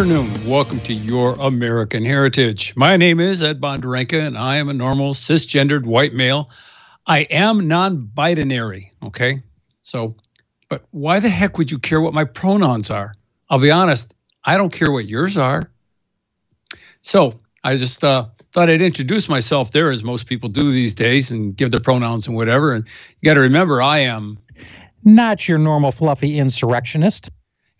afternoon. Welcome to Your American Heritage. My name is Ed Bondarenka, and I am a normal cisgendered white male. I am non binary, okay? So, but why the heck would you care what my pronouns are? I'll be honest, I don't care what yours are. So, I just uh, thought I'd introduce myself there, as most people do these days, and give their pronouns and whatever. And you got to remember, I am Not your normal fluffy insurrectionist.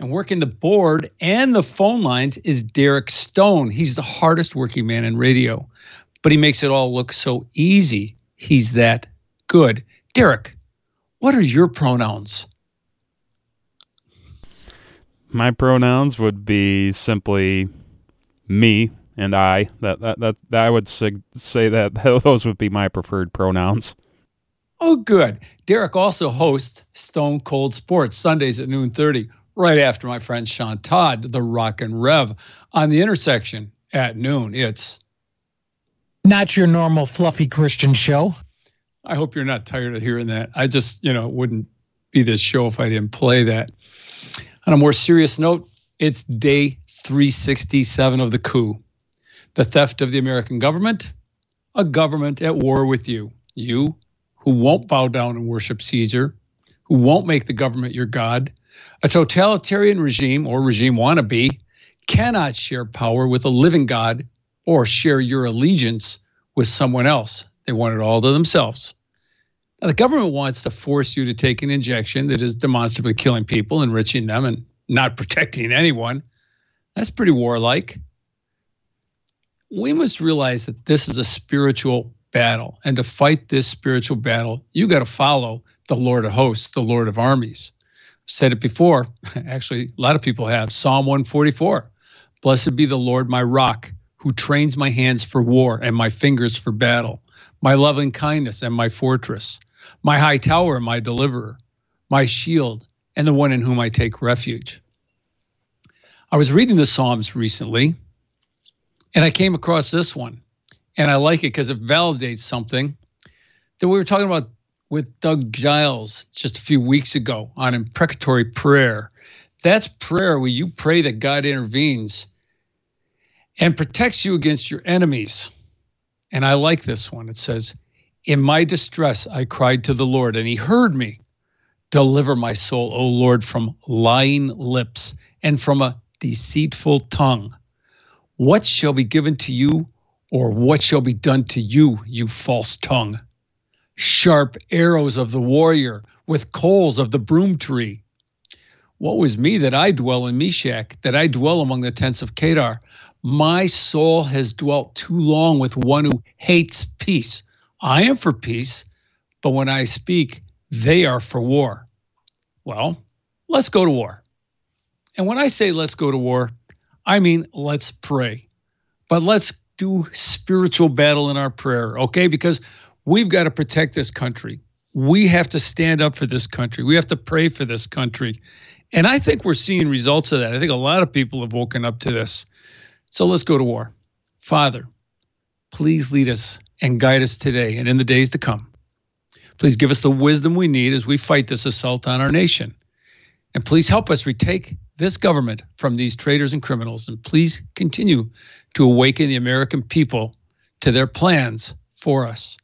And working the board and the phone lines is Derek Stone. He's the hardest working man in radio, but he makes it all look so easy. He's that good. Derek, what are your pronouns? My pronouns would be simply me and I. That that that, that I would sig- say that those would be my preferred pronouns. Oh, good. Derek also hosts Stone Cold Sports Sundays at noon 30, right after my friend Sean Todd, the Rock and Rev, on the intersection at noon. It's, Not your normal fluffy Christian show. I hope you're not tired of hearing that. I just, you know, it wouldn't be this show if I didn't play that. On a more serious note, it's day 367 of the coup, the theft of the American government, a government at war with you. You who won't bow down and worship Caesar, who won't make the government your God, a totalitarian regime or regime wannabe cannot share power with a living God or share your allegiance with someone else. They want it all to themselves. Now, the government wants to force you to take an injection that is demonstrably killing people, enriching them, and not protecting anyone. That's pretty warlike. We must realize that this is a spiritual battle. And to fight this spiritual battle, you got to follow the Lord of hosts, the Lord of armies. Said it before. Actually, a lot of people have. Psalm 144 Blessed be the Lord, my rock, who trains my hands for war and my fingers for battle, my loving kindness and my fortress, my high tower my deliverer, my shield, and the one in whom I take refuge. I was reading the Psalms recently, and I came across this one and I like it because it validates something that we were talking about with Doug Giles just a few weeks ago on imprecatory prayer. That's prayer where you pray that God intervenes and protects you against your enemies. And I like this one. It says, In my distress, I cried to the Lord, and he heard me. Deliver my soul, O Lord, from lying lips and from a deceitful tongue. What shall be given to you, or what shall be done to you, you false tongue? Sharp arrows of the warrior with coals of the broom tree. What was me that I dwell in Meshech, that I dwell among the tents of Kedar? My soul has dwelt too long with one who hates peace. I am for peace, but when I speak, they are for war. Well, let's go to war. And when I say let's go to war, I mean let's pray. But let's do spiritual battle in our prayer, okay? Because we've got to protect this country. We have to stand up for this country. We have to pray for this country. And I think we're seeing results of that. I think a lot of people have woken up to this. So let's go to war. Father, please lead us and guide us today and in the days to come. Please give us the wisdom we need as we fight this assault on our nation. And please help us retake this government from these traitors and criminals. And please continue to awaken the American people to their plans for us.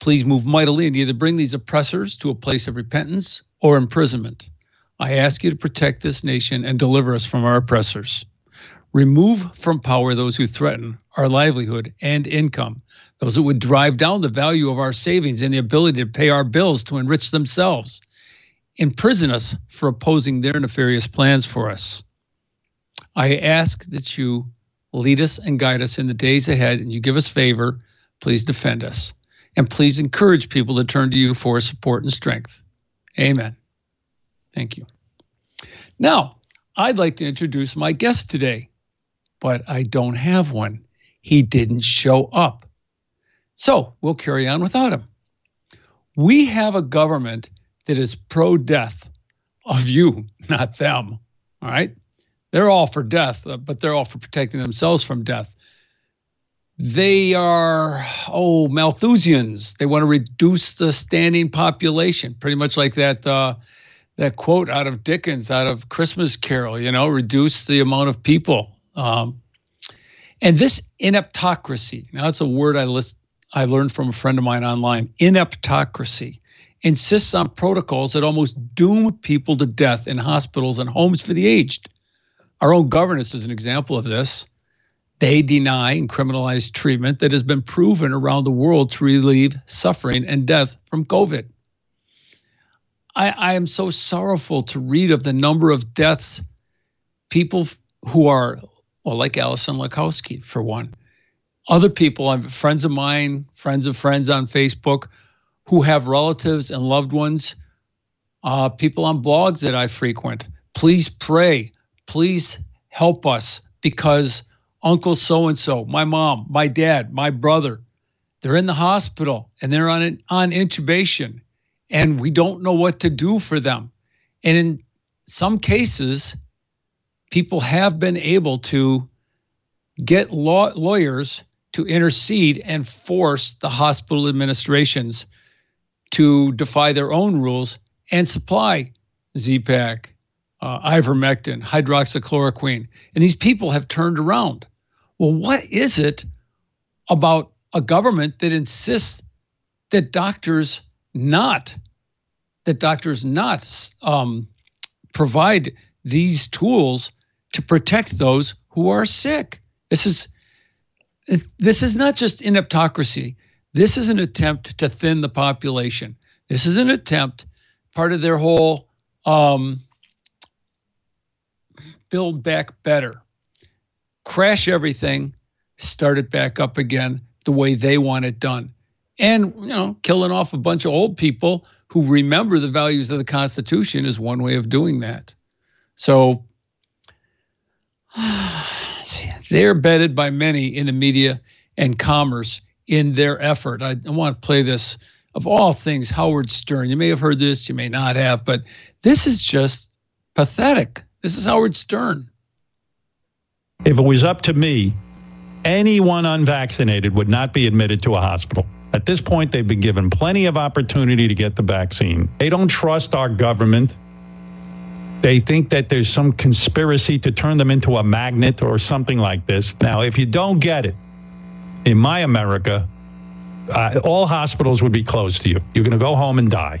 Please move mightily and either bring these oppressors to a place of repentance or imprisonment. I ask you to protect this nation and deliver us from our oppressors. Remove from power those who threaten our livelihood and income, those who would drive down the value of our savings and the ability to pay our bills to enrich themselves. Imprison us for opposing their nefarious plans for us. I ask that you lead us and guide us in the days ahead and you give us favor. Please defend us. And please encourage people to turn to you for support and strength. Amen. Thank you. Now, I'd like to introduce my guest today, but I don't have one. He didn't show up. So we'll carry on without him. We have a government that is pro death of you, not them. All right. They're all for death, uh, but they're all for protecting themselves from death. They are, oh, Malthusians. They want to reduce the standing population, pretty much like that. Uh, that quote out of Dickens, out of Christmas Carol, you know, reduce the amount of people. Um, and this ineptocracy, now that's a word I list, I learned from a friend of mine online. Ineptocracy insists on protocols that almost doom people to death in hospitals and homes for the aged. Our own governance is an example of this. They deny and criminalize treatment that has been proven around the world to relieve suffering and death from COVID. I, I am so sorrowful to read of the number of deaths, people who are, well, like Alison Lakowski, for one. Other people, friends of mine, friends of friends on Facebook, who have relatives and loved ones, uh, people on blogs that I frequent. Please pray. Please help us because Uncle so and so, my mom, my dad, my brother, they're in the hospital and they're on on intubation and we don't know what to do for them. And in some cases, people have been able to get law- lawyers to intercede and force the hospital administrations to defy their own rules and supply Z-Pak, uh, ivermectin, hydroxychloroquine. And these people have turned around. Well, what is it about a government that insists that doctors not that doctors not um, provide these tools to protect those who are sick. This is this is not just ineptocracy. This is an attempt to thin the population. This is an attempt, part of their whole um, build back better, crash everything, start it back up again the way they want it done. And you know killing off a bunch of old people who remember the values of the constitution is one way of doing that. So they're bedded by many in the media and commerce in their effort. I, I want to play this of all things howard stern. You may have heard this you may not have but this is just pathetic this is howard stern if it was up to me anyone unvaccinated would not be admitted to a hospital at this point, they've been given plenty of opportunity to get the vaccine. They don't trust our government. They think that there's some conspiracy to turn them into a magnet or something like this. Now, if you don't get it, in my America, uh, all hospitals would be closed to you. You're going to go home and die.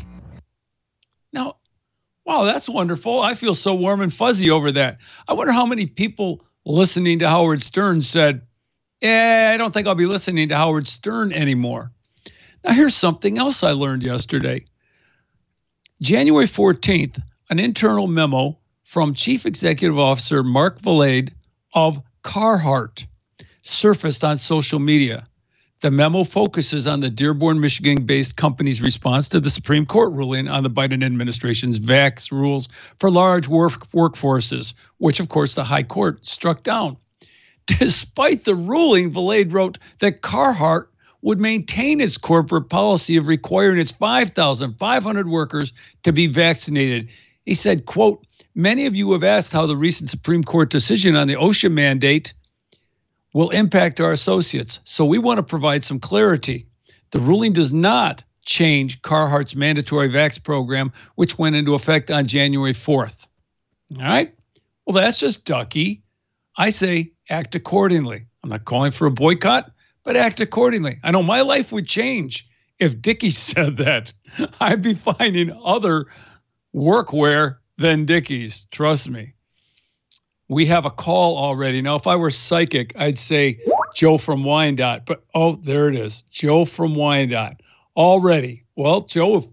Now, wow, that's wonderful. I feel so warm and fuzzy over that. I wonder how many people listening to Howard Stern said, eh, I don't think I'll be listening to Howard Stern anymore. Now, here's something else I learned yesterday. January 14th, an internal memo from Chief Executive Officer Mark Valade of Carhartt surfaced on social media. The memo focuses on the Dearborn, Michigan based company's response to the Supreme Court ruling on the Biden administration's vax rules for large work workforces, which, of course, the High Court struck down. Despite the ruling, Valade wrote that Carhartt would maintain its corporate policy of requiring its 5,500 workers to be vaccinated. He said, quote, many of you have asked how the recent Supreme Court decision on the OSHA mandate will impact our associates. So we want to provide some clarity. The ruling does not change Carhartt's mandatory vax program, which went into effect on January 4th. All right. Well, that's just ducky. I say act accordingly. I'm not calling for a boycott but act accordingly. I know my life would change if Dickies said that. I'd be finding other workwear than Dickies. Trust me. We have a call already. Now, if I were psychic, I'd say Joe from Wyandotte, but oh, there it is. Joe from Wyandotte already. Well, Joe,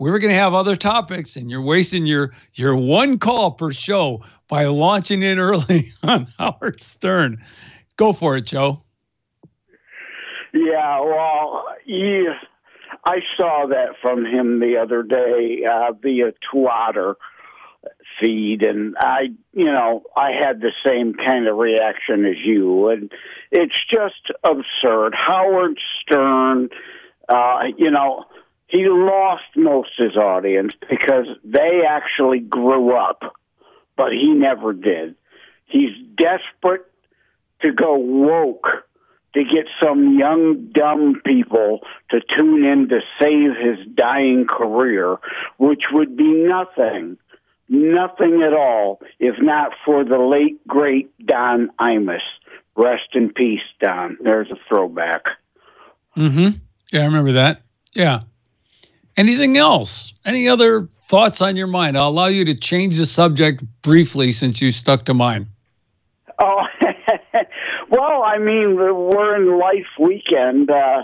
we were going to have other topics and you're wasting your your one call per show by launching in early on Howard Stern. Go for it, Joe. Yeah, well, he, I saw that from him the other day uh, via Twitter feed, and I, you know, I had the same kind of reaction as you, and it's just absurd. Howard Stern, uh, you know, he lost most of his audience because they actually grew up, but he never did. He's desperate to go woke to get some young, dumb people to tune in to save his dying career, which would be nothing, nothing at all, if not for the late, great Don Imus. Rest in peace, Don. There's a throwback. Mm-hmm. Yeah, I remember that. Yeah. Anything else? Any other thoughts on your mind? I'll allow you to change the subject briefly since you stuck to mine. Oh, well, I mean, we're in Life Weekend. Uh,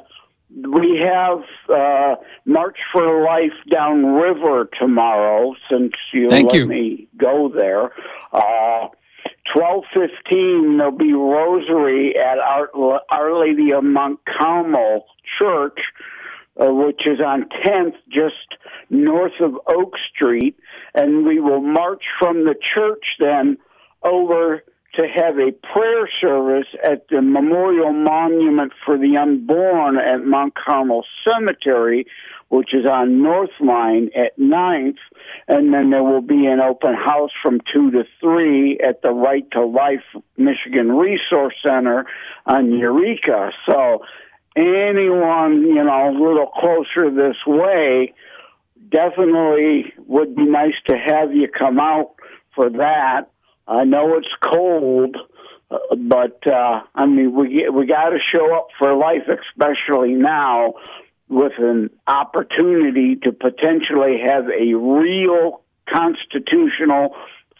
we have uh, March for Life downriver tomorrow. Since you Thank let you. me go there, uh, twelve fifteen there'll be Rosary at Our, Our Lady of Mount Carmel Church, uh, which is on Tenth, just north of Oak Street, and we will march from the church then over to have a prayer service at the Memorial Monument for the Unborn at Mount Carmel Cemetery, which is on North Line at 9th. And then there will be an open house from 2 to 3 at the Right to Life Michigan Resource Center on Eureka. So anyone, you know, a little closer this way, definitely would be nice to have you come out for that. I know it's cold, uh, but uh, I mean we we got to show up for life, especially now with an opportunity to potentially have a real constitutional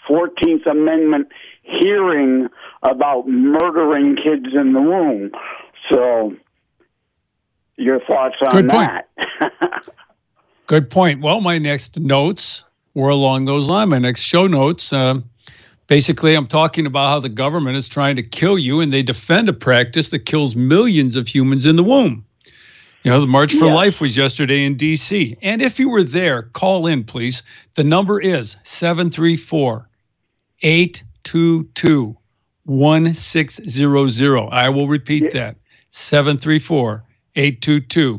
Fourteenth Amendment hearing about murdering kids in the womb. So, your thoughts on Good point. that? Good point. Well, my next notes were along those lines. My next show notes. Um, basically, I'm talking about how the government is trying to kill you, and they defend a practice that kills millions of humans in the womb. You know, the March for Yes. Life was yesterday in D.C. And if you were there, call in, please. The number is 734 822 1600. I will repeat Yeah. that 734 822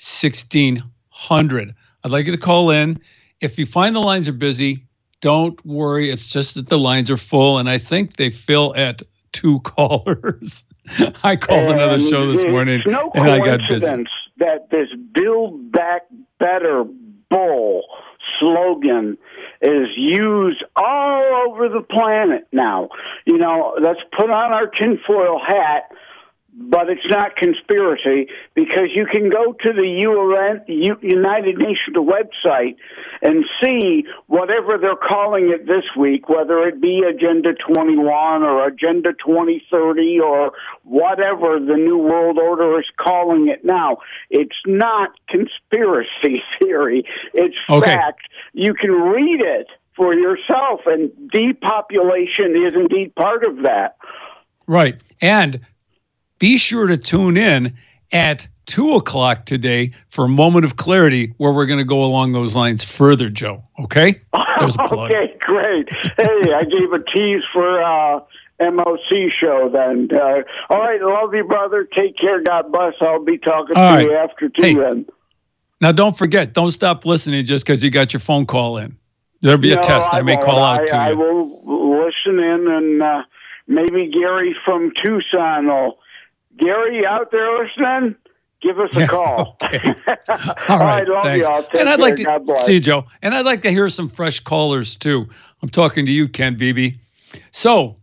1600. I'd like you to call in. If you find the lines are busy, don't worry. It's just that the lines are full, and I think they fill at two callers. I called another show this morning, no and I got busy. that this "Build Back Better" bull slogan is used all over the planet now. You know, let's put on our tinfoil hat, but it's not conspiracy because you can go to the UN, United Nations website and see whatever they're calling it this week, whether it be Agenda 21 or Agenda 2030 or whatever the New World Order is calling it now. It's not conspiracy theory. It's Okay. fact. You can read it for yourself, and depopulation is indeed part of that. Right. And be sure to tune in at two o'clock today for a moment of clarity where we're going to go along those lines further, Joe. Okay? There's a plug. okay, great. Hey, I gave a tease for uh, MOC show then. Uh, all right, love you, brother. Take care. God bless. I'll be talking All to right. you after two Hey, then. Now, don't forget, don't stop listening just because you got your phone call in. There'll be a test. I, may won't. call out I, to I you. will listen in, and uh, maybe Gary from Tucson will. Gary, out there listening? Give us a Yeah, call. okay. All All right, love thanks. you. all Take and I'd care. like to see you, Joe. And I'd like to hear some fresh callers too. I'm talking to you, Ken Beebe. So,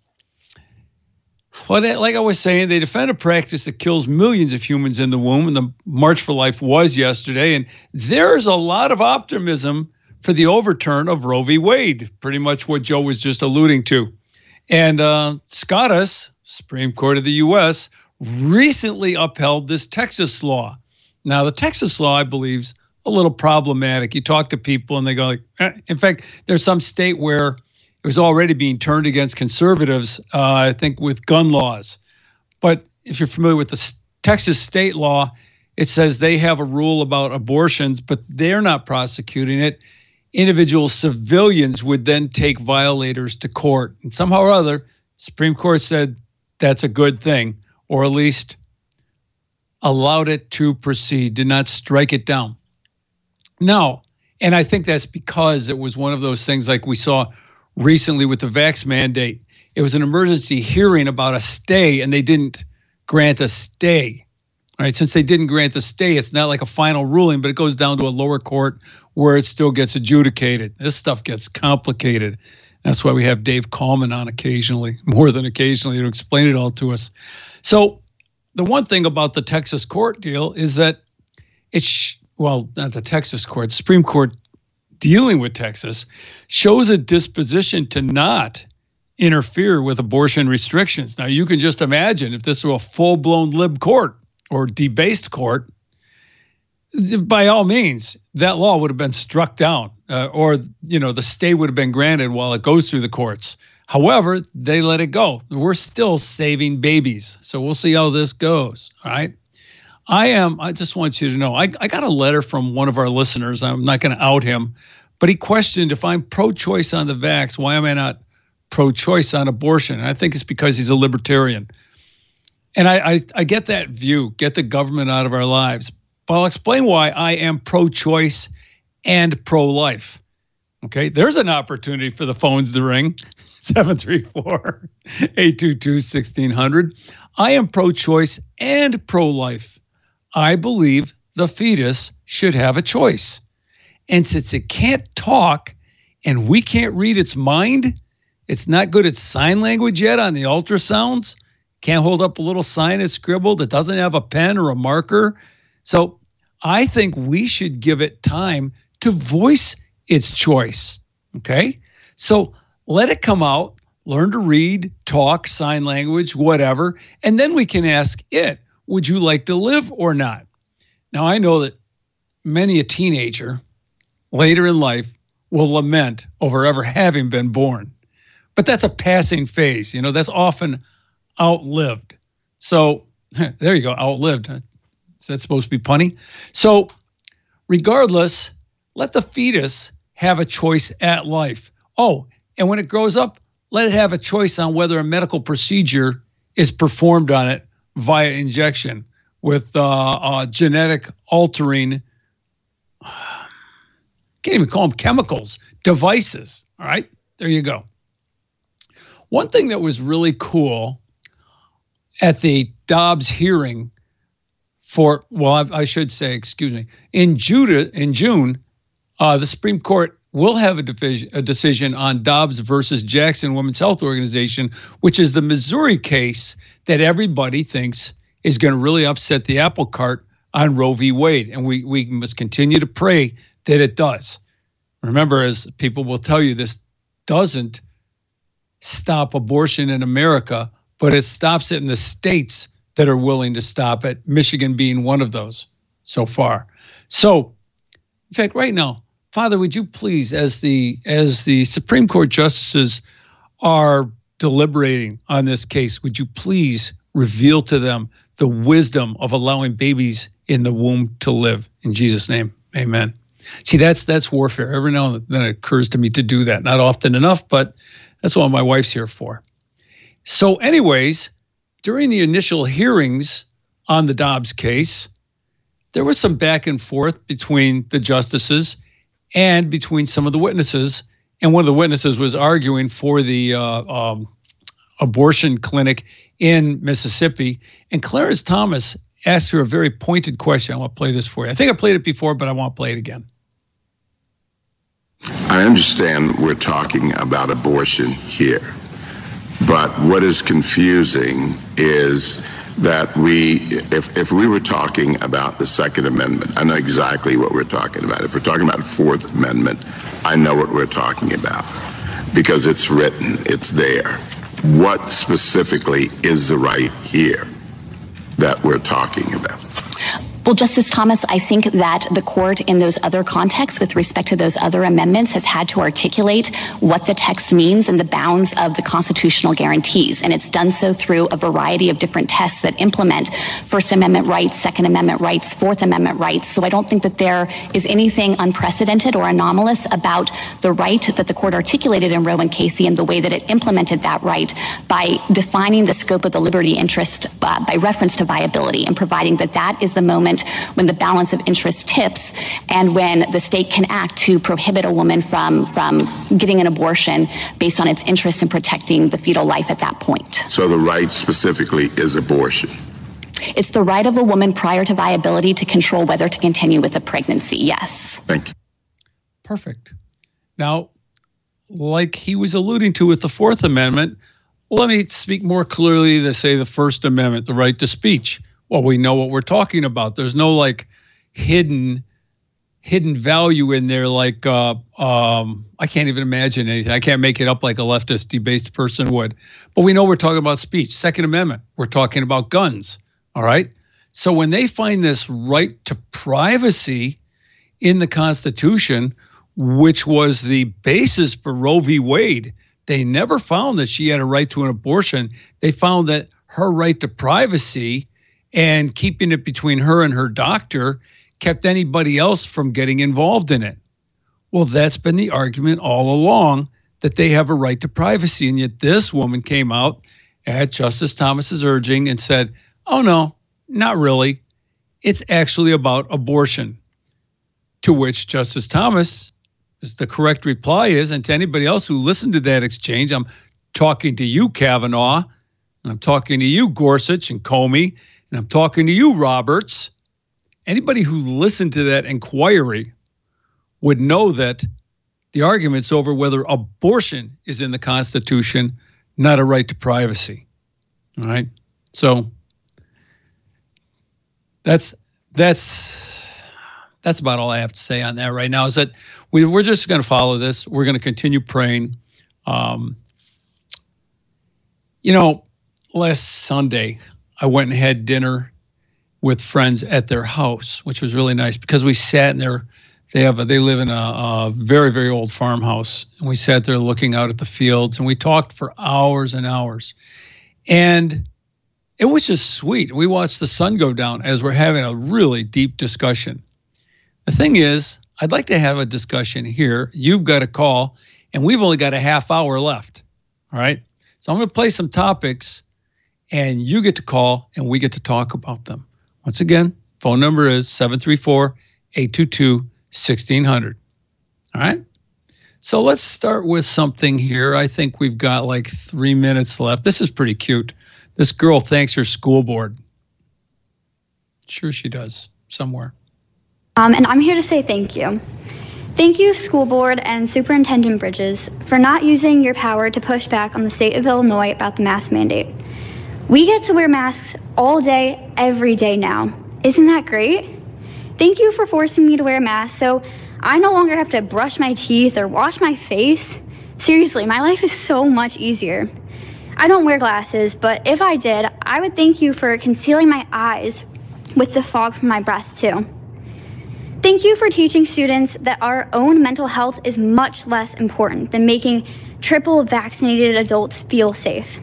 what like I was saying, they defend a practice that kills millions of humans in the womb, and the March for Life was yesterday. And there's a lot of optimism for the overturn of Roe v. Wade, pretty much what Joe was just alluding to. And uh, SCOTUS, Supreme Court of the U.S., recently upheld this Texas law. Now, the Texas law, I believe, is a little problematic. You talk to people and they go, like, eh. in fact, there's some state where it was already being turned against conservatives, uh, I think, with gun laws. But if you're familiar with the Texas state law, it says they have a rule about abortions, but they're not prosecuting it. Individual civilians would then take violators to court. And somehow or other, Supreme Court said that's a good thing, or at least allowed it to proceed, did not strike it down. No. And I think that's because it was one of those things like we saw recently with the vax mandate. It was an emergency hearing about a stay, and they didn't grant a stay. Right. Since they didn't grant the stay, it's not like a final ruling, but it goes down to a lower court where it still gets adjudicated. This stuff gets complicated. That's why we have Dave Kallman on occasionally, more than occasionally, to explain it all to us. So, the one thing about the Texas court deal is that it's, well, not the Texas court, Supreme Court dealing with Texas shows a disposition to not interfere with abortion restrictions. Now, you can just imagine if this were a full blown lib court or debased court, by all means, that law would have been struck down, uh, or you know, the stay would have been granted while it goes through the courts. However, they let it go. We're still saving babies, so we'll see how this goes. All right. I am. I just want you to know. I, I got a letter from one of our listeners. I'm not going to out him, but he questioned if I'm pro-choice on the vax. Why am I not pro-choice on abortion? And I think it's because he's a libertarian. And I, I, I get that view, get the government out of our lives. But I'll explain why I am pro choice and pro life. Okay, there's an opportunity for the phones to ring 734 822 1600. I am pro choice and pro life. I believe the fetus should have a choice. And since it can't talk and we can't read its mind, it's not good at sign language yet on the ultrasounds can't hold up a little sign it's scribbled. It doesn't have a pen or a marker. So I think we should give it time to voice its choice. Okay. So let it come out, learn to read, talk, sign language, whatever. And then we can ask it, would you like to live or not? Now, I know that many a teenager later in life will lament over ever having been born. But that's a passing phase. You know, that's often outlived. So there you go, outlived. Is that supposed to be punny? So, regardless, let the fetus have a choice at life. Oh, and when it grows up, let it have a choice on whether a medical procedure is performed on it via injection with uh, uh, genetic altering, can't even call them chemicals, devices. All right, there you go. One thing that was really cool at the Dobbs hearing for, well, I, I should say, excuse me, in, Judah, in June, uh, the Supreme Court will have a, division, a decision on Dobbs versus Jackson Women's Health Organization, which is the Missouri case that everybody thinks is going to really upset the apple cart on Roe v. Wade. And we, we must continue to pray that it does. Remember, as people will tell you, this doesn't stop abortion in America but it stops it in the states that are willing to stop it, Michigan being one of those so far. So, in fact, right now, Father, would you please, as the as the Supreme Court justices are deliberating on this case, would you please reveal to them the wisdom of allowing babies in the womb to live? In Jesus' name, Amen. See, that's that's warfare. Every now and then it occurs to me to do that. Not often enough, but that's what my wife's here for. So, anyways, during the initial hearings on the Dobbs case, there was some back and forth between the justices and between some of the witnesses. And one of the witnesses was arguing for the uh, um, abortion clinic in Mississippi. And Clarence Thomas asked her a very pointed question. I want to play this for you. I think I played it before, but I want to play it again. I understand we're talking about abortion here. But what is confusing is that we, if, if we were talking about the Second Amendment, I know exactly what we're talking about. If we're talking about the Fourth Amendment, I know what we're talking about because it's written, it's there. What specifically is the right here that we're talking about? Well, Justice Thomas, I think that the court in those other contexts with respect to those other amendments has had to articulate what the text means and the bounds of the constitutional guarantees. And it's done so through a variety of different tests that implement First Amendment rights, Second Amendment rights, Fourth Amendment rights. So I don't think that there is anything unprecedented or anomalous about the right that the court articulated in Roe and Casey and the way that it implemented that right by defining the scope of the liberty interest uh, by reference to viability and providing that that is the moment moment when the balance of interest tips and when the state can act to prohibit a woman from, from getting an abortion based on its interest in protecting the fetal life at that point. So the right specifically is abortion. It's the right of a woman prior to viability to control whether to continue with a pregnancy, yes. Thank you. Perfect. Now, like he was alluding to with the Fourth Amendment, let me speak more clearly to say the First Amendment, the right to speech. Well, we know what we're talking about. There's no like hidden hidden value in there like uh, um, I can't even imagine anything. I can't make it up like a leftist debased person would. But we know we're talking about speech. Second Amendment, we're talking about guns. All right. So when they find this right to privacy in the Constitution, which was the basis for Roe v. Wade, they never found that she had a right to an abortion. They found that her right to privacy and keeping it between her and her doctor kept anybody else from getting involved in it. Well, that's been the argument all along that they have a right to privacy. And yet this woman came out at Justice Thomas's urging and said, oh, no, not really. It's actually about abortion. To which Justice Thomas, the correct reply is, and to anybody else who listened to that exchange, I'm talking to you, Kavanaugh, and I'm talking to you, Gorsuch and Coney, and I'm talking to you, Roberts anybody who listened to that inquiry would know that the argument's over whether abortion is in the Constitution, not a right to privacy. All right. So that's that's that's about all I have to say on that right now. Is that we we're just going to follow this. We're going to continue praying. Um, you know, last Sunday I went and had dinner with friends at their house, which was really nice because we sat in there. They have a, they live in a, a, very very old farmhouse, and we sat there looking out at the fields, and we talked for hours and hours, and it was just sweet. We watched the sun go down as we're having a really deep discussion. The thing is, I'd like to have a discussion here. You've got a call, and we've only got a half hour left. All right, so I'm going to play some topics, and you get to call, and we get to talk about them. Once again, phone number is 734 822 1600. All right. So let's start with something here. I think we've got like three minutes left. This is pretty cute. This girl thanks her school board. Sure, she does somewhere. Um, and I'm here to say thank you. Thank you, school board and Superintendent Bridges, for not using your power to push back on the state of Illinois about the mask mandate. We get to wear masks all day, every day now. Isn't that great? Thank you for forcing me to wear a mask so I no longer have to brush my teeth or wash my face. Seriously, my life is so much easier. I don't wear glasses, but if I did, I would thank you for concealing my eyes with the fog from my breath, too. Thank you for teaching students that our own mental health is much less important than making triple vaccinated adults feel safe.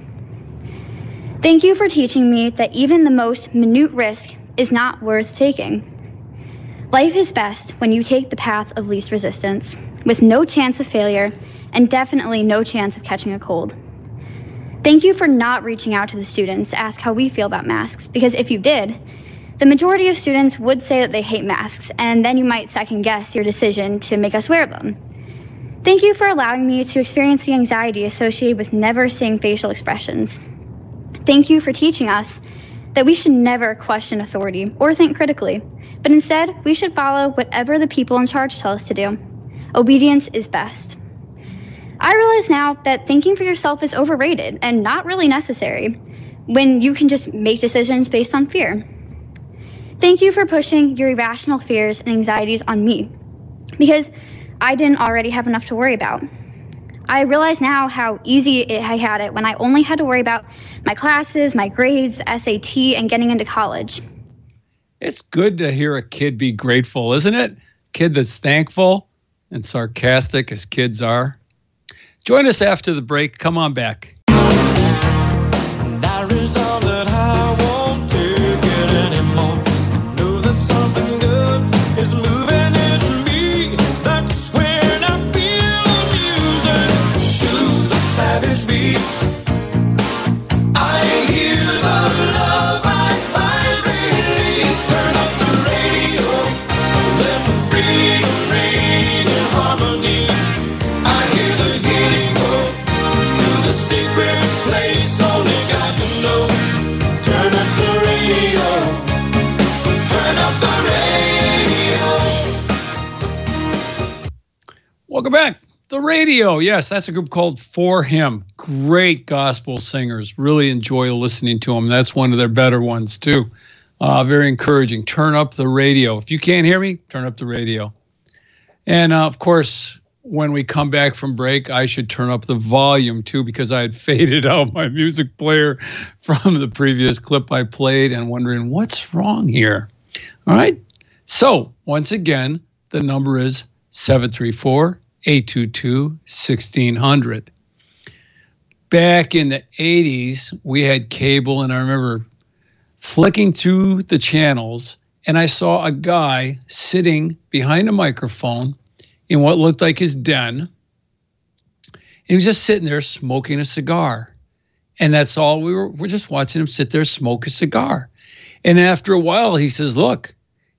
Thank you for teaching me that even the most minute risk is not worth taking. Life is best when you take the path of least resistance, with no chance of failure and definitely no chance of catching a cold. Thank you for not reaching out to the students to ask how we feel about masks, because if you did, the majority of students would say that they hate masks, and then you might second guess your decision to make us wear them. Thank you for allowing me to experience the anxiety associated with never seeing facial expressions. Thank you for teaching us that we should never question authority or think critically, but instead we should follow whatever the people in charge tell us to do. Obedience is best. I realize now that thinking for yourself is overrated and not really necessary when you can just make decisions based on fear. Thank you for pushing your irrational fears and anxieties on me because I didn't already have enough to worry about. I realize now how easy it, I had it when I only had to worry about my classes, my grades, SAT, and getting into college. It's good to hear a kid be grateful, isn't it? Kid that's thankful and sarcastic as kids are. Join us after the break. Come on back. Welcome back. The radio. Yes, that's a group called For Him. Great gospel singers. Really enjoy listening to them. That's one of their better ones, too. Uh, very encouraging. Turn up the radio. If you can't hear me, turn up the radio. And uh, of course, when we come back from break, I should turn up the volume too because I had faded out my music player from the previous clip I played and wondering what's wrong here. All right. So, once again, the number is 734 822 1600. Back in the 80s, we had cable, and I remember flicking through the channels, and I saw a guy sitting behind a microphone in what looked like his den. He was just sitting there smoking a cigar. And that's all we were, we're just watching him sit there smoke a cigar. And after a while, he says, Look,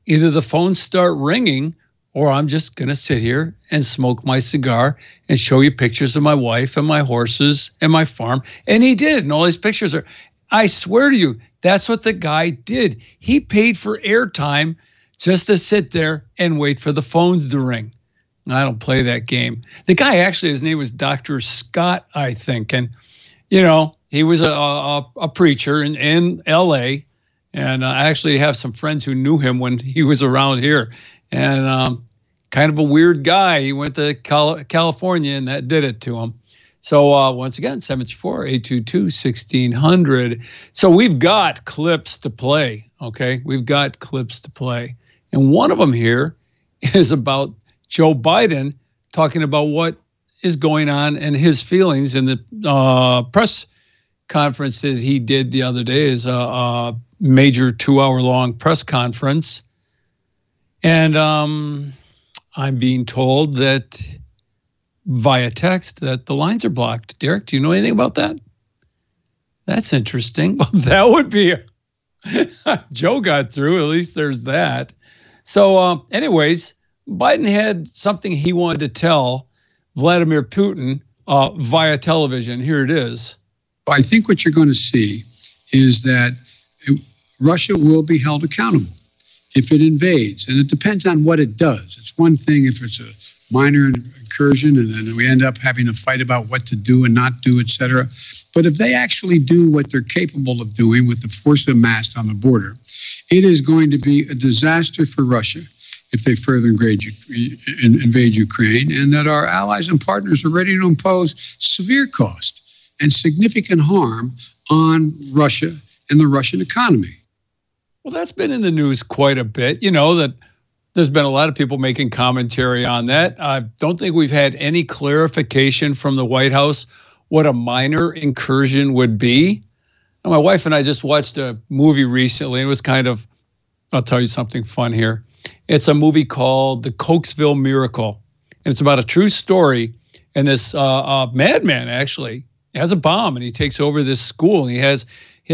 either the phones start ringing or I'm just going to sit here and smoke my cigar and show you pictures of my wife and my horses and my farm. And he did. And all these pictures are, I swear to you, that's what the guy did. He paid for airtime just to sit there and wait for the phones to ring. I don't play that game. The guy actually, his name was Dr. Scott, I think. And, you know, he was a, a, a preacher in, in LA. And I actually have some friends who knew him when he was around here. And um, kind of a weird guy. He went to Cal- California and that did it to him. So uh, once again, 734-822-1600. So we've got clips to play, okay? We've got clips to play. And one of them here is about Joe Biden talking about what is going on and his feelings in the uh, press conference that he did the other day is a, a major two-hour-long press conference, and um, I'm being told that via text that the lines are blocked. Derek, do you know anything about that? That's interesting. Well, that would be Joe got through. At least there's that. So, uh, anyways, Biden had something he wanted to tell Vladimir Putin uh, via television. Here it is. I think what you're going to see is that Russia will be held accountable if it invades, and it depends on what it does. It's one thing if it's a minor incursion, and then we end up having a fight about what to do and not do, et cetera. But if they actually do what they're capable of doing with the force amassed on the border, it is going to be a disaster for Russia if they further invade Ukraine, and that our allies and partners are ready to impose severe cost and significant harm on Russia and the Russian economy. Well, that's been in the news quite a bit. You know, that there's been a lot of people making commentary on that. I don't think we've had any clarification from the White House what a minor incursion would be. And my wife and I just watched a movie recently, it was kind of, I'll tell you something fun here. It's a movie called The Cokeville Miracle, and it's about a true story. And this uh, uh, madman actually has a bomb, and he takes over this school. And he has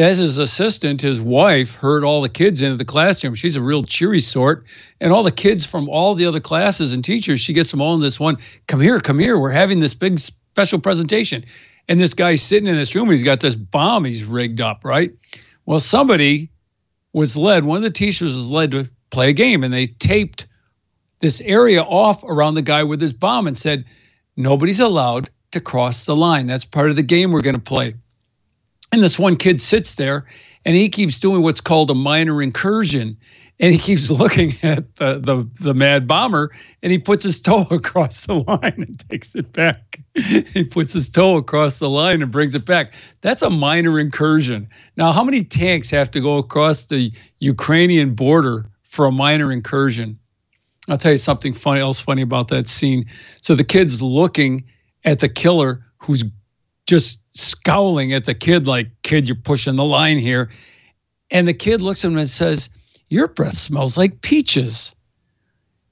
has his assistant, his wife, herd all the kids into the classroom. She's a real cheery sort, and all the kids from all the other classes and teachers, she gets them all in this one. Come here, come here. We're having this big special presentation, and this guy's sitting in this room. He's got this bomb he's rigged up, right? Well, somebody was led. One of the teachers was led to play a game, and they taped this area off around the guy with his bomb and said, Nobody's allowed to cross the line. That's part of the game we're going to play. And this one kid sits there and he keeps doing what's called a minor incursion. And he keeps looking at the, the, the mad bomber and he puts his toe across the line and takes it back. he puts his toe across the line and brings it back. That's a minor incursion. Now, how many tanks have to go across the Ukrainian border for a minor incursion? I'll tell you something funny else funny about that scene. So the kid's looking at the killer who's just scowling at the kid like, kid, you're pushing the line here. And the kid looks at him and says, Your breath smells like peaches.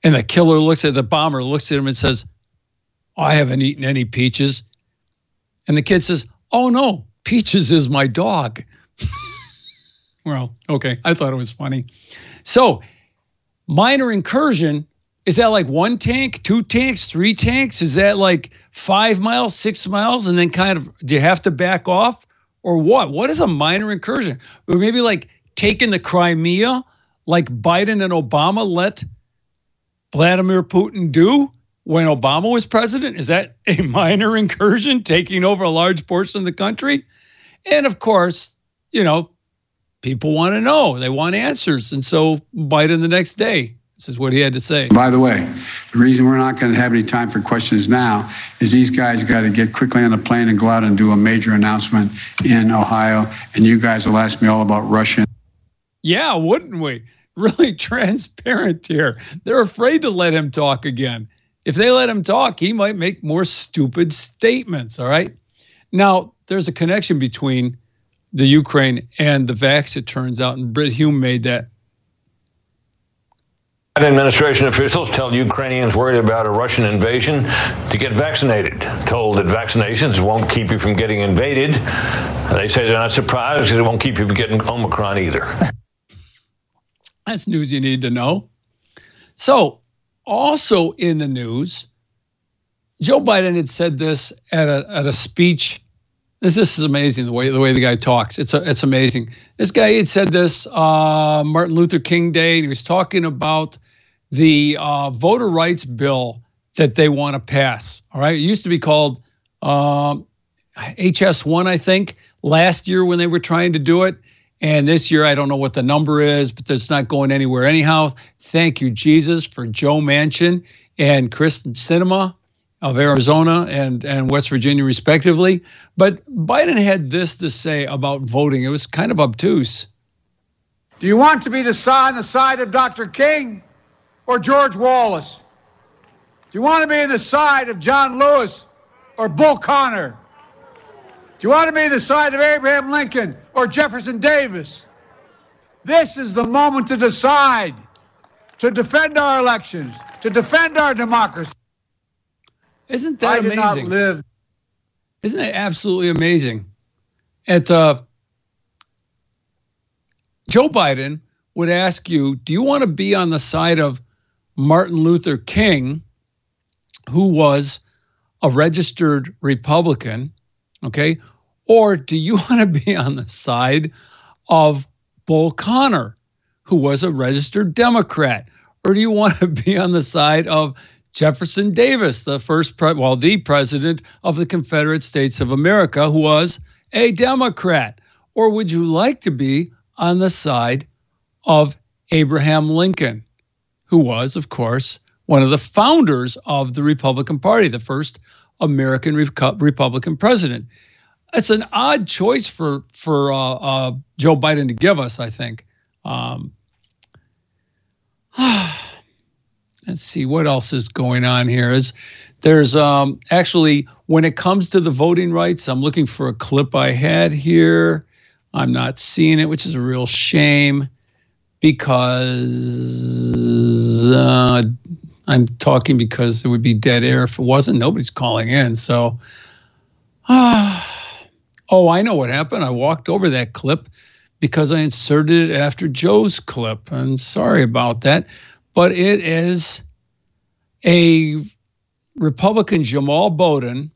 And the killer looks at the bomber, looks at him and says, I haven't eaten any peaches. And the kid says, Oh no, Peaches is my dog. well, okay. I thought it was funny. So, minor incursion is that like one tank, two tanks, three tanks? Is that like five miles, six miles, and then kind of do you have to back off or what? What is a minor incursion? Or maybe like taking the Crimea, like Biden and Obama let Vladimir Putin do? when Obama was president? Is that a minor incursion taking over a large portion of the country? And of course, you know, people want to know, they want answers. And so Biden the next day, this is what he had to say. By the way, the reason we're not going to have any time for questions now is these guys got to get quickly on a plane and go out and do a major announcement in Ohio. And you guys will ask me all about Russia. Yeah, wouldn't we? Really transparent here. They're afraid to let him talk again. If they let him talk, he might make more stupid statements. All right. Now, there's a connection between the Ukraine and the vax, it turns out, and Brit Hume made that Administration officials tell Ukrainians worried about a Russian invasion to get vaccinated. Told that vaccinations won't keep you from getting invaded. They say they're not surprised because it won't keep you from getting Omicron either. That's news you need to know. So, also in the news, Joe Biden had said this at a at a speech. This, this is amazing the way the way the guy talks. It's a, it's amazing. This guy had said this uh, Martin Luther King Day. he was talking about the uh, voter rights bill that they want to pass. All right, it used to be called um, HS1, I think, last year when they were trying to do it. And this year, I don't know what the number is, but it's not going anywhere anyhow. Thank you, Jesus, for Joe Manchin and Kyrsten Sinema of Arizona and, and West Virginia, respectively. But Biden had this to say about voting. It was kind of obtuse. Do you want to be the side, on the side of Dr. King or George Wallace? Do you want to be on the side of John Lewis or Bull Connor? Do you want to be the side of Abraham Lincoln or Jefferson Davis? This is the moment to decide, to defend our elections, to defend our democracy. Isn't that I did amazing? not live. Isn't that absolutely amazing? At uh, Joe Biden would ask you, do you want to be on the side of Martin Luther King, who was a registered Republican, okay? Or do you want to be on the side of Bull Connor, who was a registered Democrat? Or do you want to be on the side of Jefferson Davis, the first, pre- well, the president of the Confederate States of America, who was a Democrat? Or would you like to be on the side of Abraham Lincoln, who was, of course, one of the founders of the Republican Party, the first American Repu- Republican president? It's an odd choice for for uh, uh, Joe Biden to give us, I think. Um, let's see what else is going on here. Is there's um, actually when it comes to the voting rights, I'm looking for a clip I had here. I'm not seeing it, which is a real shame because uh, I'm talking because it would be dead air if it wasn't. Nobody's calling in, so. oh, I know what happened. I walked over that clip because I inserted it after Joe's clip. And sorry about that. But it is a Republican Jamaal Bowman.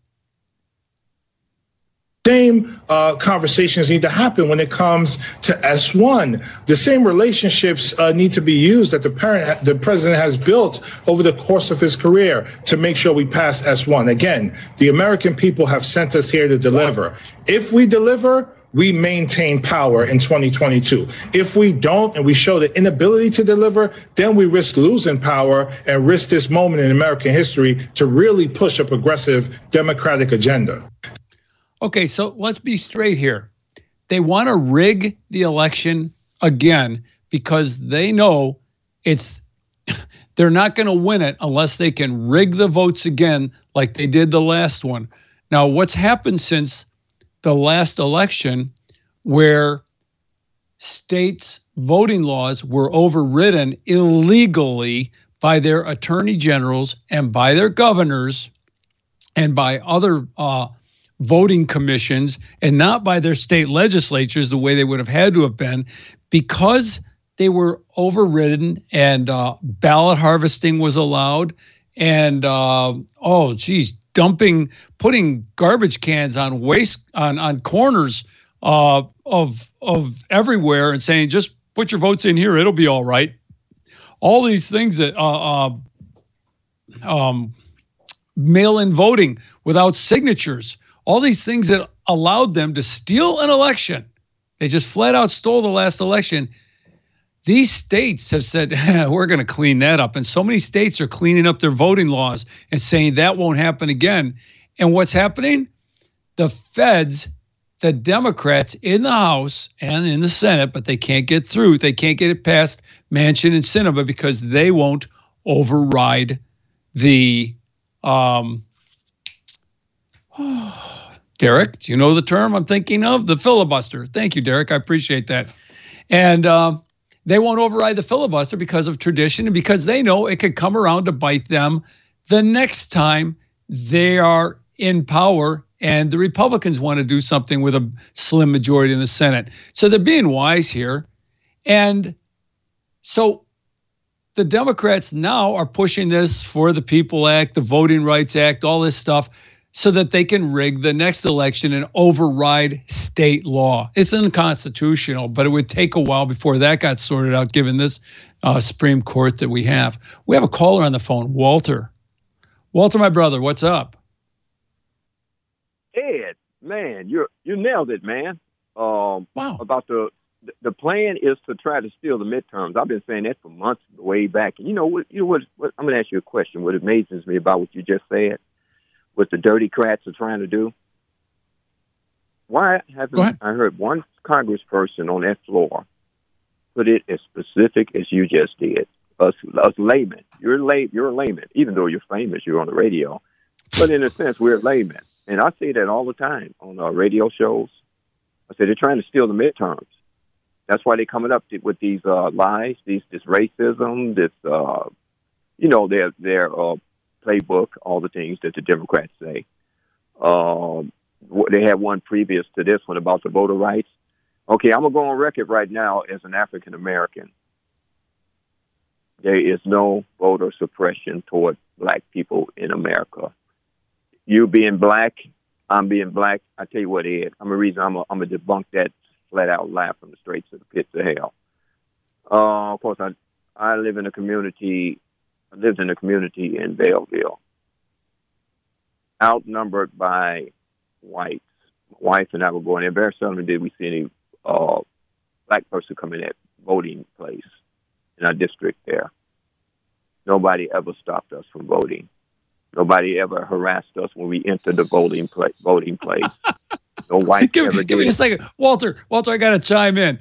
Same uh, conversations need to happen when it comes to S1. The same relationships uh, need to be used that the parent, the president has built over the course of his career to make sure we pass S1. Again, the American people have sent us here to deliver. If we deliver, we maintain power in 2022. If we don't and we show the inability to deliver, then we risk losing power and risk this moment in American history to really push a progressive democratic agenda. Okay, so let's be straight here. They want to rig the election again because they know it's they're not going to win it unless they can rig the votes again like they did the last one. Now, what's happened since the last election where states' voting laws were overridden illegally by their attorney generals and by their governors and by other uh, voting commissions and not by their state legislatures the way they would have had to have been because they were overridden and uh, ballot harvesting was allowed and uh, oh geez dumping putting garbage cans on waste on on corners uh, of of everywhere and saying just put your votes in here it'll be all right all these things that uh, uh, um, mail in voting without signatures, all these things that allowed them to steal an election. They just flat out stole the last election. These states have said, we're going to clean that up. And so many states are cleaning up their voting laws and saying that won't happen again. And what's happening? The feds, the Democrats in the House and in the Senate, but they can't get through. They can't get it past Manchin and Sinema because they won't override the um, Derek, do you know the term I'm thinking of? The filibuster. Thank you, Derek. I appreciate that. And um, they won't override the filibuster because of tradition and because they know it could come around to bite them the next time they are in power and the Republicans want to do something with a slim majority in the Senate. So they're being wise here. And so the Democrats now are pushing this for the People Act, the Voting Rights Act, all this stuff so that they can rig the next election and override state law. It's unconstitutional, but it would take a while before that got sorted out, given this uh, Supreme Court that we have. We have a caller on the phone, Walter. Walter, my brother, what's up? Ed, man, you you nailed it, man. Um, wow. About the the plan is to try to steal the midterms. I've been saying that for months, way back. And you know what? You know what? what I'm going to ask you a question. What amazes me about what you just said what the dirty crats are trying to do. Why haven't I heard one congressperson on that floor put it as specific as you just did? Us, us laymen. You're lay, you're a layman, even though you're famous. You're on the radio, but in a sense, we're laymen. And I say that all the time on our radio shows. I say they're trying to steal the midterms. That's why they're coming up to, with these uh, lies, these this racism, this uh, you know their their uh, playbook, all the things that the Democrats say. Um, they had one previous to this one about the voter rights. Okay, I'm gonna go on record right now as an African American. There is no voter suppression toward black people in America. You being black, I'm being black. I tell you what, Ed, I'm a reason I'm gonna debunk that flat out laugh from the straight to the pits of hell. Uh, of course, I I live in a community lived in a community in Belleville, outnumbered by whites. My wife and I were going there. Very seldom did we see any uh, black person come in that voting place in our district there. Nobody ever stopped us from voting. Nobody ever harassed us when we entered the voting place. Voting place. No white give, ever give me a second, Walter. Walter, I got to chime in.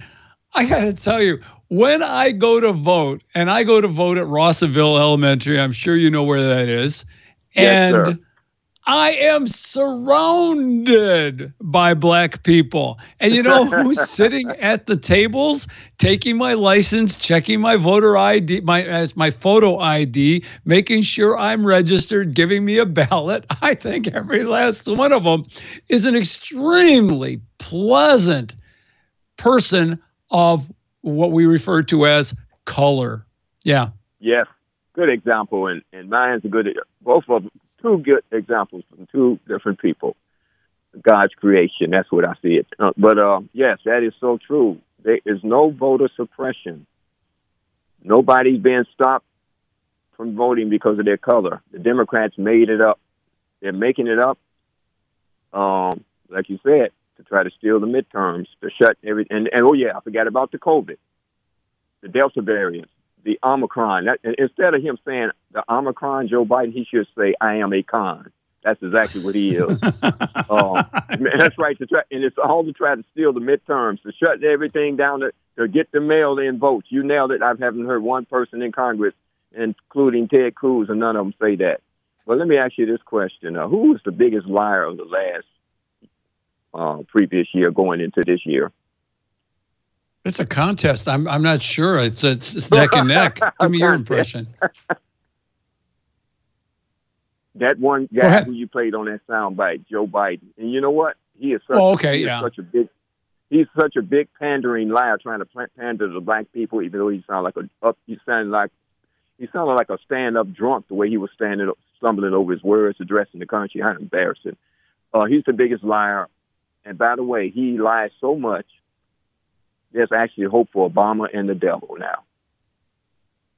I got to tell you, when I go to vote, and I go to vote at Rossville Elementary, I'm sure you know where that is, Yes, and sir. I am surrounded by black people. And you know who's sitting at the tables, taking my license, checking my voter ID, my as my photo ID, making sure I'm registered, giving me a ballot. I think every last one of them is an extremely pleasant person of what we refer to as color. Yeah. Yes, good example, and and mine's a good. Both of them, two good examples from two different people. God's creation. That's what I see it. Uh, but uh, yes, that is so true. There is no voter suppression. Nobody's being stopped from voting because of their color. The Democrats made it up. They're making it up. Um, like you said, to try to steal the midterms, to shut every and, and oh yeah, I forgot about the COVID, the Delta variant, the Omicron. That, instead of him saying the Omicron, Joe Biden, he should say, "I am a con." That's exactly what he is. um, man, that's right. To try, and it's all to try to steal the midterms, to shut everything down, to, to get the mail-in votes. You nailed it. I haven't heard one person in Congress, including Ted Cruz, and none of them say that. But let me ask you this question: uh, Who was the biggest liar of the last uh, previous year going into this year? It's a contest. I'm I'm not sure. It's it's, it's neck and neck. Give me your impression. That one guy who you played on that soundbite, Joe Biden. And you know what? He is such, Oh, okay, yeah. such a big he's such a big pandering liar trying to pander to black people, even though he sounded like a up he sounded like he sounded like a stand up drunk the way he was standing up stumbling over his words, addressing the country. How embarrassing. Uh, he's the biggest liar. And by the way, he lies so much there's actually hope for Obama and the devil now.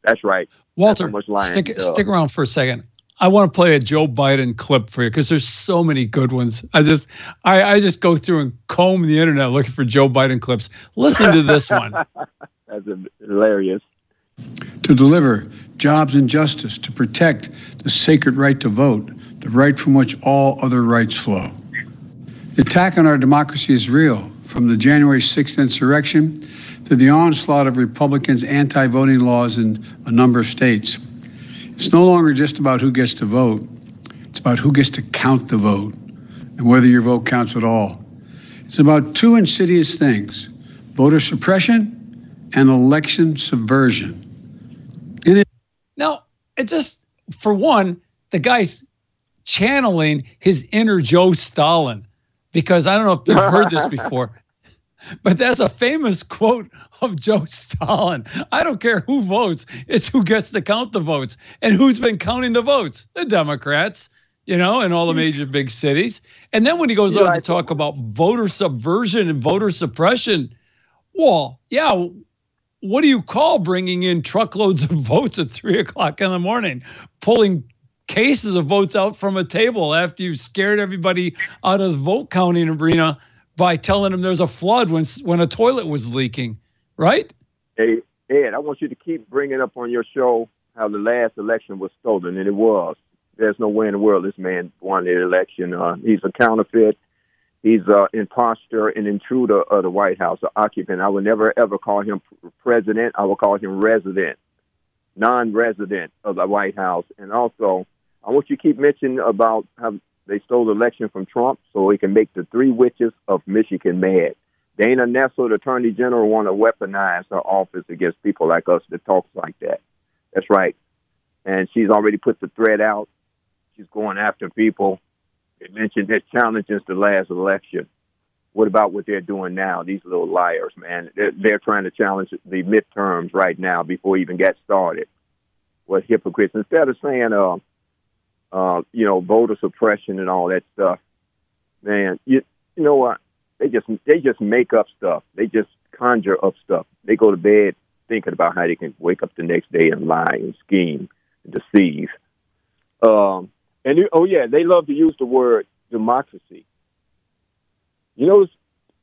That's right. Walter, That's much lying stick, does. stick around for a second. I want to play a Joe Biden clip for you because there's so many good ones. I just I, I just go through and comb the internet looking for Joe Biden clips. Listen to this one. That's hilarious. to deliver jobs and justice, to protect the sacred right to vote, the right from which all other rights flow. The attack on our democracy is real, from the January 6th insurrection to the onslaught of Republicans' anti voting laws in a number of states. It's no longer just about who gets to vote, it's about who gets to count the vote and whether your vote counts at all. It's about two insidious things voter suppression and election subversion. No, it just for one, the guy's channeling his inner Joe Stalin because I don't know if you've heard this before, but that's a famous quote of Joe Stalin. I don't care who votes, it's who gets to count the votes. And who's been counting the votes? The Democrats, you know, in all the major big cities. And then when he goes on to talk about voter subversion and voter suppression, well, yeah, what do you call bringing in truckloads of votes at three o'clock in the morning, pulling cases of votes out from a table after you've scared everybody out of the vote counting arena by telling them there's a flood when when a toilet was leaking, right? Hey, Ed, I want you to keep bringing up on your show how the last election was stolen, and it was. There's no way in the world this man won the election. Uh, he's a counterfeit. He's an imposter, an intruder of the White House, an occupant. I would never ever call him president. I would call him resident, non-resident of the White House. And also, I want you to keep mentioning about how they stole the election from Trump so he can make the three witches of Michigan mad. Dana Nessel, the Attorney General, want to weaponize her office against people like us that talks like that. That's right. And she's already put the threat out. She's going after people. They mentioned their challenges the last election. What about what they're doing now? These little liars, man. They're, they're trying to challenge the midterms right now before even get started. What hypocrites. Instead of saying, uh, uh, you know, voter suppression and all that stuff, man, you, you know what? They just they just make up stuff. They just conjure up stuff. They go to bed thinking about how they can wake up the next day and lie and scheme and deceive. Um, and oh yeah, they love to use the word democracy. You know,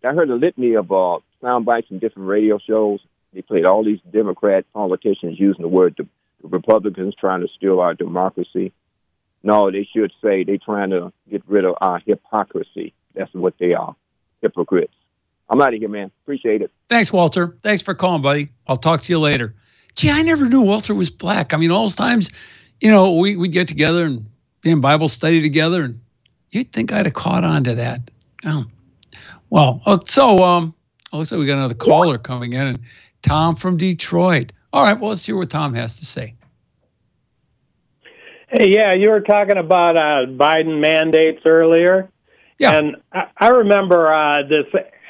I heard a litany of uh, sound bites from different radio shows. They played all these Democrat politicians using the word the, the Republicans trying to steal our democracy. No, they should say they're trying to get rid of our hypocrisy. That's what they are, hypocrites. I'm out of here, man. Appreciate it. Thanks, Walter. Thanks for calling, buddy. I'll talk to you later. Gee, I never knew Walter was black. I mean, all those times, you know, we, we'd get together and be in Bible study together, and you'd think I'd have caught on to that. Oh. Well, uh, so um, it looks like we got another caller coming in, and Tom from Detroit. All right, well, let's hear what Tom has to say. Hey, yeah, you were talking about uh, Biden mandates earlier. Yeah. And I, I remember uh, this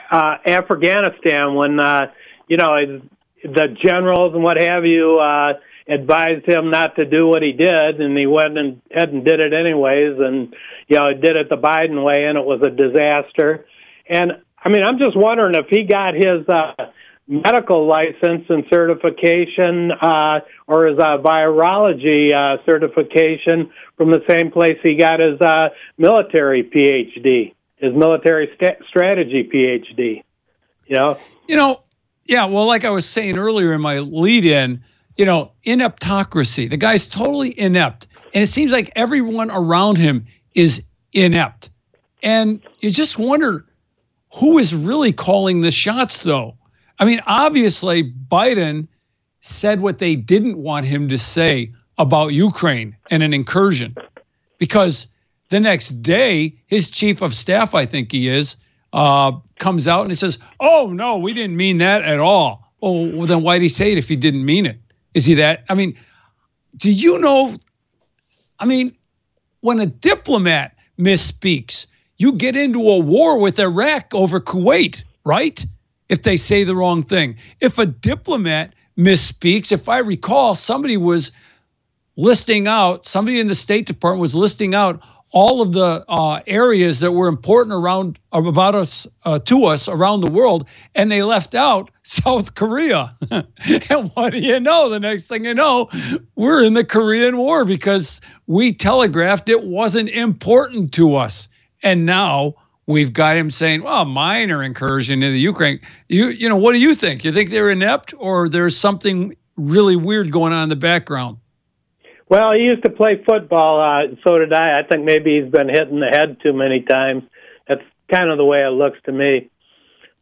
uh, Afghanistan when, uh, you know, the generals and what have you uh, advised him not to do what he did, and he went and ahead and did it anyways, and, you know, did it the Biden way, and it was a disaster. And, I mean, I'm just wondering if he got his. Uh, medical license and certification uh, or his uh, virology uh, certification from the same place he got his uh, military PhD, his military sta- strategy PhD. You know, You know, yeah, well, like I was saying earlier in my lead in, you know, ineptocracy. The guy's totally inept. And it seems like everyone around him is inept. And you just wonder who is really calling the shots, though. I mean, obviously, Biden said what they didn't want him to say about Ukraine and an incursion because the next day, his chief of staff, I think he is, uh, comes out and he says, Oh, no, we didn't mean that at all. Oh, well, then why'd he say it if he didn't mean it? Is he that? I mean, do you know? I mean, when a diplomat misspeaks, you get into a war with Iraq over Kuwait, right? If they say the wrong thing. If a diplomat misspeaks, if I recall, somebody was listing out, somebody in the State Department was listing out all of the uh, areas that were important around about us uh, to us around the world, and they left out South Korea. and what do you know? The next thing you know, we're in the Korean War because we telegraphed it wasn't important to us, and now we've got him saying, "Well, minor incursion into Ukraine." You you know, what do you think? You think they're inept, or there's something really weird going on in the background? Well, he used to play football. Uh, so did I. I think maybe he's been hit in the head too many times. That's kind of the way it looks to me.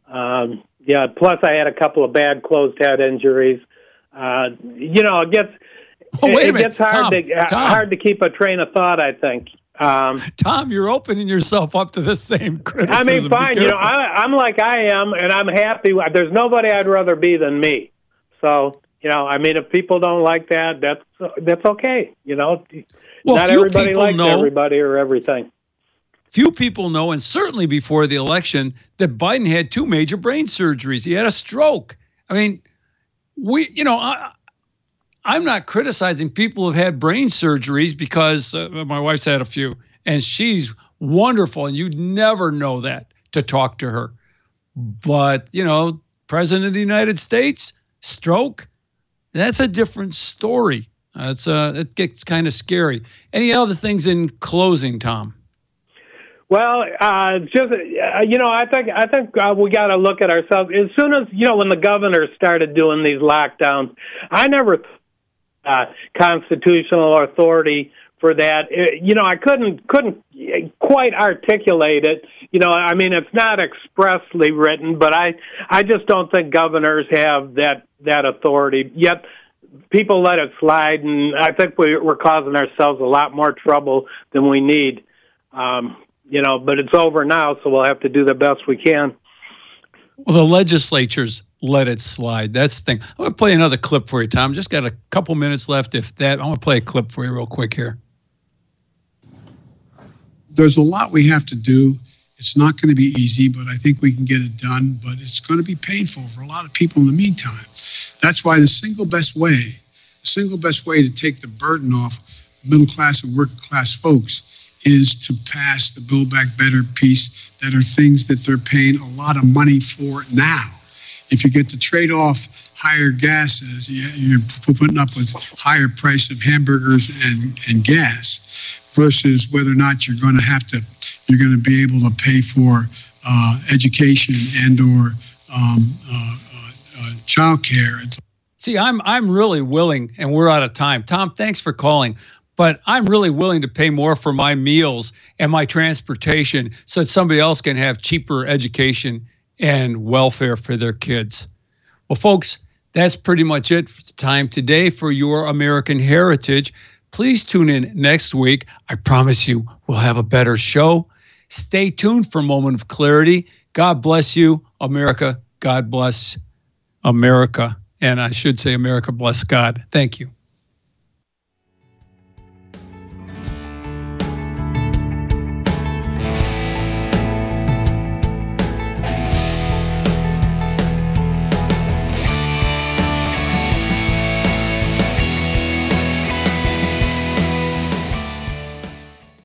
Um, yeah. Plus, I had a couple of bad closed head injuries. Uh, you know, it gets Oh, it gets hard Tom, to uh, Tom. hard to keep a train of thought. I think. Um, Tom, you're opening yourself up to the same criticism. I mean, fine. You know, I, I'm like I am, and I'm happy. There's nobody I'd rather be than me. So, you know, I mean, if people don't like that, that's that's okay. You know, Well, not everybody likes know- everybody or everything. few people know, and certainly before the election, that Biden had two major brain surgeries. He had a stroke. I mean, we, you know, I, I'm not criticizing people who've had brain surgeries because uh, my wife's had a few, and she's wonderful, and you'd never know that to talk to her. But you know, President of the United States, stroke, that's a different story. Uh, it's uh, it gets kind of scary. Any other things in closing, Tom? Well, uh, just uh, you know, I think I think uh, we got to look at ourselves. As soon as you know, when the governor started doing these lockdowns, I never uh, constitutional authority for that. Uh, you know, I couldn't couldn't quite articulate it. You know, I mean, it's not expressly written, but I I just don't think governors have that that authority yet. People let it slide, and I think we, we're causing ourselves a lot more trouble than we need. Um, you know, but it's over now, so we'll have to do the best we can. Well, the legislatures let it slide. That's the thing. I'm to play another clip for you, Tom. Just got a couple minutes left, if that. I'm to play a clip for you real quick here. There's a lot we have to do. It's not going to be easy, but I think we can get it done. But it's going to be painful for a lot of people in the meantime. That's why the single best way, the single best way to take the burden off middle class and working class folks is to pass the Build Back Better piece that are things that they're paying a lot of money for now. If you get to trade off higher gases, you- you're putting up with higher price of hamburgers and, and gas versus whether or not you're going to have to, you're going to be able to pay for uh, education and or um, uh, uh, uh, childcare. It's See, I'm I'm really willing, and we're out of time. Tom, thanks for calling. But I'm really willing to pay more for my meals and my transportation so that somebody else can have cheaper education and welfare for their kids. Well, folks, that's pretty much it for time today for your American heritage. Please tune in next week. I promise you we'll have a better show. Stay tuned for a moment of clarity. God bless you, America. God bless America. And I should say, America bless God. Thank you.